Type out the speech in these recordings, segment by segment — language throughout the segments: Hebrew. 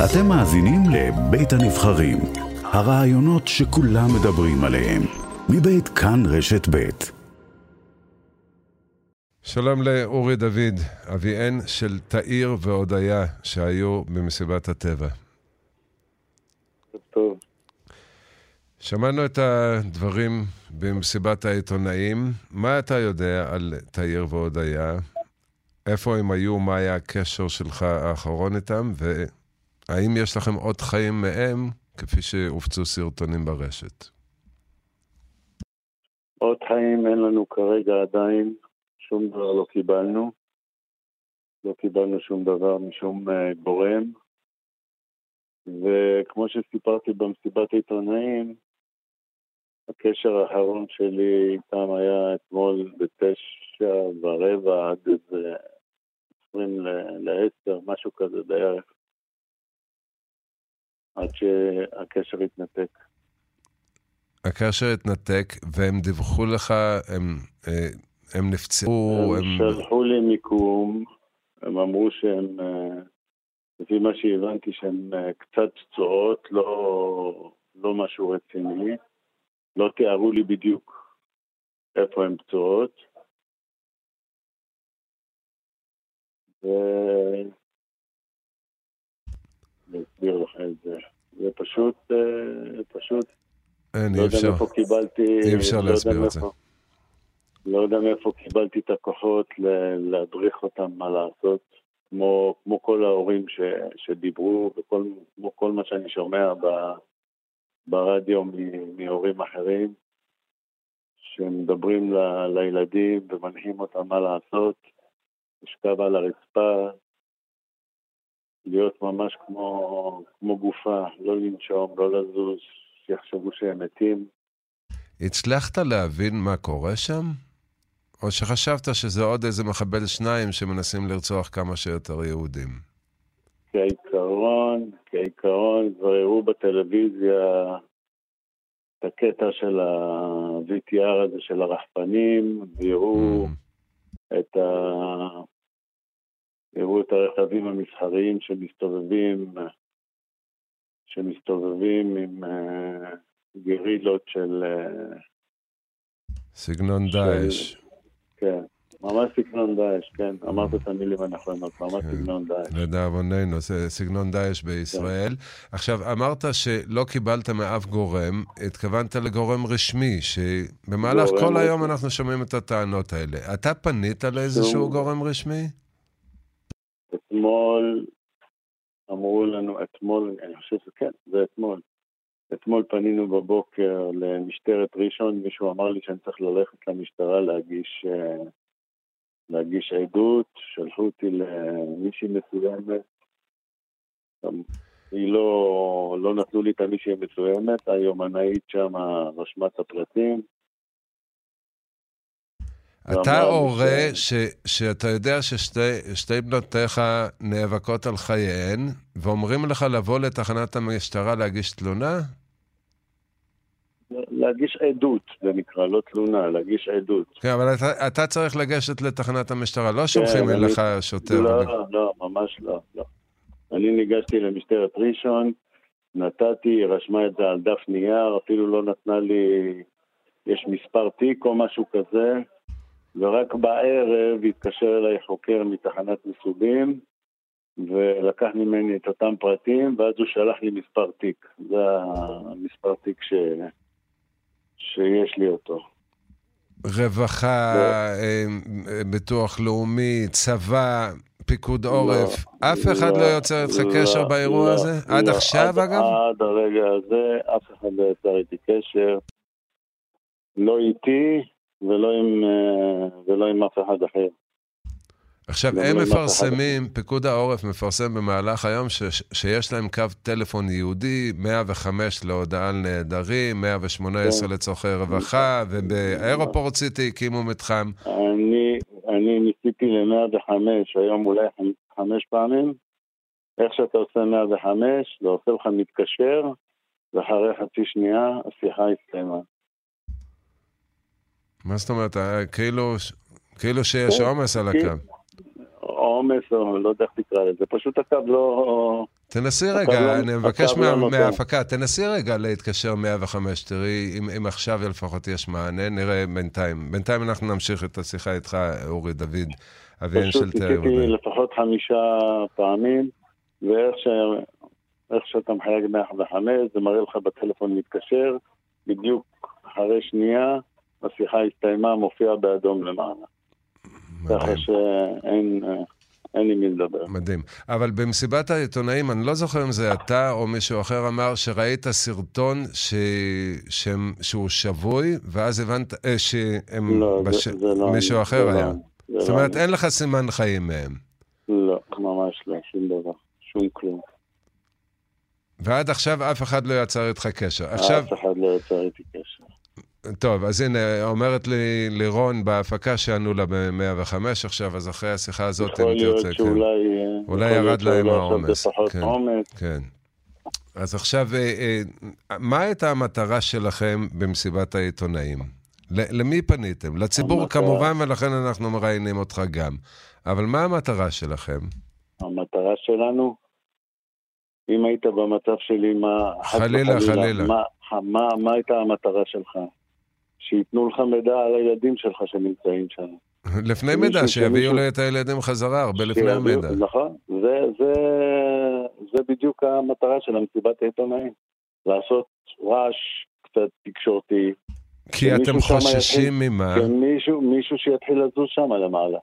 אתם מאזינים לבית הנבחרים, הרעיונות שכולם מדברים עליהם, מבית כאן רשת בית. שלום לאורי דוד, אביהן של תאיר והודיה שהיו במסיבת הטבע. טוב. שמענו את הדברים במסיבת העיתונאים. מה אתה יודע על תאיר והודיה? איפה הם היו? מה היה הקשר שלך האחרון איתם? והאם יש לכם עוד חיים מהם, כפי שהופצו סרטונים ברשת? עוד חיים אין לנו כרגע עדיין, שום דבר לא קיבלנו. לא קיבלנו שום דבר משום גורם. וכמו שסיפרתי במסיבת העיתונאים, הקשר האחרון שלי איתם היה אתמול בתשע ורבע עד איזה עשרים לעשר, משהו כזה בערך, עד שהקשר התנתק. הקשר התנתק, והם דיווחו לך, הם, אה, הם נפצעו, הם... הם שלחו לי מיקום, הם אמרו שהם, אה, לפי מה שהבנתי, שהם אה, קצת פצועות, לא, לא משהו רציני. לא תיארו לי בדיוק איפה הן פצועות. ו... אני אסביר לך את זה. זה פשוט, אה, פשוט... אין, לא אי אפשר. יודע מאיפה קיבלתי... אי אפשר לא להסביר את זה. לא יודע מאיפה קיבלתי את הכוחות להדריך אותם מה לעשות, כמו, כמו כל ההורים ש, שדיברו, וכמו כל מה שאני שומע ב, ברדיו מ- מהורים אחרים, שמדברים ל, לילדים ומנחים אותם מה לעשות, לשכב על הרצפה, להיות ממש כמו, כמו גופה, לא לנשום, לא לזוז, שיחשבו שהם מתים. הצלחת להבין מה קורה שם? או שחשבת שזה עוד איזה מחבל שניים שמנסים לרצוח כמה שיותר יהודים? כעיקרון, כעיקרון, כבר הראו בטלוויזיה את הקטע של ה-VTR הזה של הרחפנים, והראו Mm. את ה... הראו את הרכבים המסחריים שמסתובבים, שמסתובבים עם אה, גרילות של... אה, סגנון של- דאעש. כן, ממש סגנון דאעש, כן, אמרת את המילים הנכונות, ממש כן. סגנון דאעש. לדאבוננו, זה סגנון דאעש בישראל. עכשיו, אמרת שלא קיבלת מאף גורם, התכוונת לגורם רשמי, שבמהלך גורם כל היום. אנחנו שומעים את הטענות האלה. אתה פנית לאיזשהו שום- גורם רשמי? אתמול אמרו לנו, אתמול, אני חושב שכן, זה אתמול. אתמול פנינו בבוקר למשטרת ראשון, מישהו אמר לי שאני צריך ללכת למשטרה להגיש, אה, להגיש עדות, שלחו אותי למישהי מסוימת. היא לא, לא נתנו לי את המישהי המסוימת, היומנאית שם רשמה את הפרטים. אתה הורה ש- ש- שאתה יודע ששתי שתי בנותיך נאבקות על חייהן, ואומרים לך לבוא לתחנת המשטרה להגיש תלונה? להגיש עדות, זה נקרא, לא תלונה, להגיש עדות. כן, אבל אתה, אתה צריך לגשת לתחנת המשטרה, לא שולחים כן, אני- אליך שוטר. לא, לא, ממש לא, לא. אני ניגשתי למשטרת ראשון, נתתי, היא רשמה את זה על דף נייר, אפילו לא נתנה לי, יש מספר תיק או משהו כזה, ורק בערב התקשר אליי חוקר מתחנת מסובים, ולקח ממני את אותם פרטים, ואז הוא שלח לי מספר תיק. זה המספר תיק ש... שיש לי אותו. רווחה, לא. אה, ביטוח לאומי, צבא, פיקוד עורף. לא, אף אחד לא יוצר איתך לא, קשר באירוע לא, הזה? עד לא. עכשיו, עד- אגב? עד הרגע הזה אף אחד לא יצר איתי קשר, לא איתי ולא עם, אה, ולא עם אף אחד אחר. עכשיו, הם לא. מפרסמים, פיקוד העורף מפרסם במהלך היום ש- שיש להם קו טלפון ייעודי, 105 להודעה על נעדרים, 118 כן. לצורכי רווחה, ובאירופורט סיטי הקימו מתחם. אני, אני ניסיתי ל-105 היום אולי חמ- חמש פעמים, איך שאתה עושה 105, זה עושה לך מתקשר, ואחרי חצי שנייה השיחה הסתיימה. מה זאת אומרת? אה, כאילו, כאילו שיש כן, עומס על. הקו. עומס, או לא יודע איך תקרא לזה, פשוט הקו לא... תנסי רגע, לא- אני מבקש לא. מההפקה, תנסי רגע להתקשר 105, תראי אם אם עכשיו לפחות יש מענה, נראה בינתיים. בינתיים אנחנו נמשיך את השיחה איתך, אורי דוד, פשוט של תאיר. ניסיתי לפחות חמישה פעמים, ואיך ש... שאתה מחייג 105, זה מראה לך בטלפון מתקשר, בדיוק אחרי שנייה, השיחה הסתיימה, מופיע באדום למעלה. ככה. שאין אה, אין לי מי לדבר. מדהים. אבל במסיבת העיתונאים, אני לא זוכר אם זה אתה או מישהו אחר אמר שראית סרטון ש... שהם... שהוא שבוי, ואז הבנת אה, שהם... לא, בש... זה, זה לא... מישהו אחר זה היה. לא, זאת לא אומרת. אין לך סימן חיים מהם. לא, ממש לא, שום דבר. שום כלום. ועד עכשיו אף אחד לא יצר איתך קשר. עכשיו, אף אחד לא יצר איתי קשר. טוב, אז הנה, אומרת לי לירון בהפקה שענו לה ב-105 עכשיו, אז אחרי השיחה הזאת, אם תרצה, כן. שאולי... אה, אולי יכול להיות ירד להם שאולי העומס, כן. כן. אז עכשיו, אה, אה, מה הייתה המטרה שלכם במסיבת העיתונאים? למי פניתם? לציבור המטרה- כמובן, ולכן אנחנו מראיינים אותך גם. אבל מה המטרה שלכם? המטרה שלנו, אם היית במצב שלי, מה... חלילה, וחלילה, חלילה. מה, מה, מה הייתה המטרה שלך? שייתנו לך מידע על הילדים שלך שנמצאים שם. לפני מידע, שיביאו לי את הילדים חזרה, הרבה לפני המידע. נכון, זה, זה, זה בדיוק המטרה של המסיבת העיתונאים. לעשות רעש קצת תקשורתי, כי אתם חוששים ממה? שמישהו מישהו שיתחיל לזוז שם למעלה.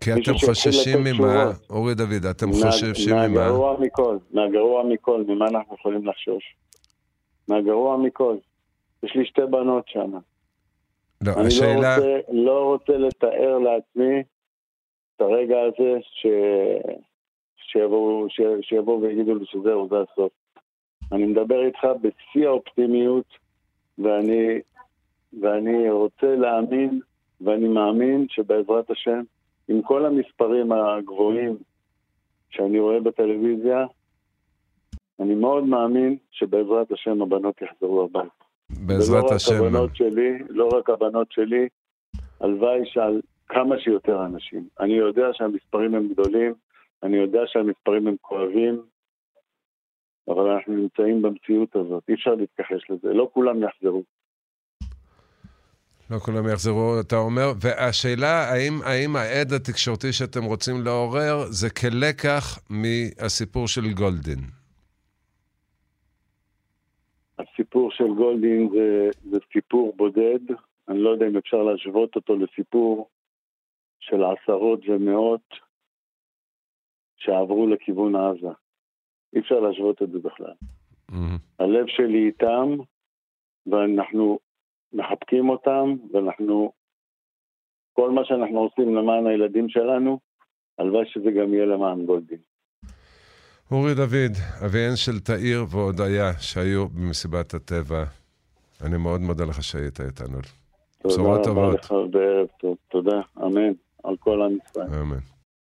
כי אתם חוששים ממה? אורי דוד, אתם חוששים ממה? מהגרוע מכל, מהגרוע מכל, ממה אנחנו יכולים לחשוש? מהגרוע מכל. יש לי שתי בנות שם. לא, אני השאלה... לא רוצה, לא רוצה לתאר לעצמי את הרגע הזה ש... שיבואו, ש... שיבואו ויגידו לי שזהו, זה הסוף. אני מדבר איתך בשיא האופטימיות, ואני, ואני רוצה להאמין, ואני מאמין שבעזרת השם, עם כל המספרים הגבוהים שאני רואה בטלוויזיה, אני מאוד מאמין שבעזרת השם הבנות יחזרו הביתה. בעזרת השם. ולא רק הבנות שלי, לא רק הבנות שלי, הלוואי שעל כמה שיותר אנשים. אני יודע שהמספרים הם גדולים, אני יודע שהמספרים הם כואבים, אבל אנחנו נמצאים במציאות הזאת, אי אפשר להתכחש לזה, לא כולם יחזרו. לא כולם יחזרו, אתה אומר, והשאלה, האם, האם העד התקשורתי שאתם רוצים לעורר זה כלקח מהסיפור של גולדין? של גולדין זה, זה סיפור בודד, אני לא יודע אם אפשר להשוות אותו לסיפור של עשרות ומאות שעברו לכיוון עזה. אי אפשר להשוות את זה בכלל. מהמם. הלב שלי איתם, ואנחנו מחבקים אותם, ואנחנו, כל מה שאנחנו עושים למען הילדים שלנו, הלוואי שזה גם יהיה למען גולדין. אורי דוד, אביהן של תאיר והודיה שהיו במסיבת הטבע. אני מאוד מודה לך שהיית איתנו. בשורות תודה רבה טובות. לך. תודה, אמן, על כל עם ישראל. אמן.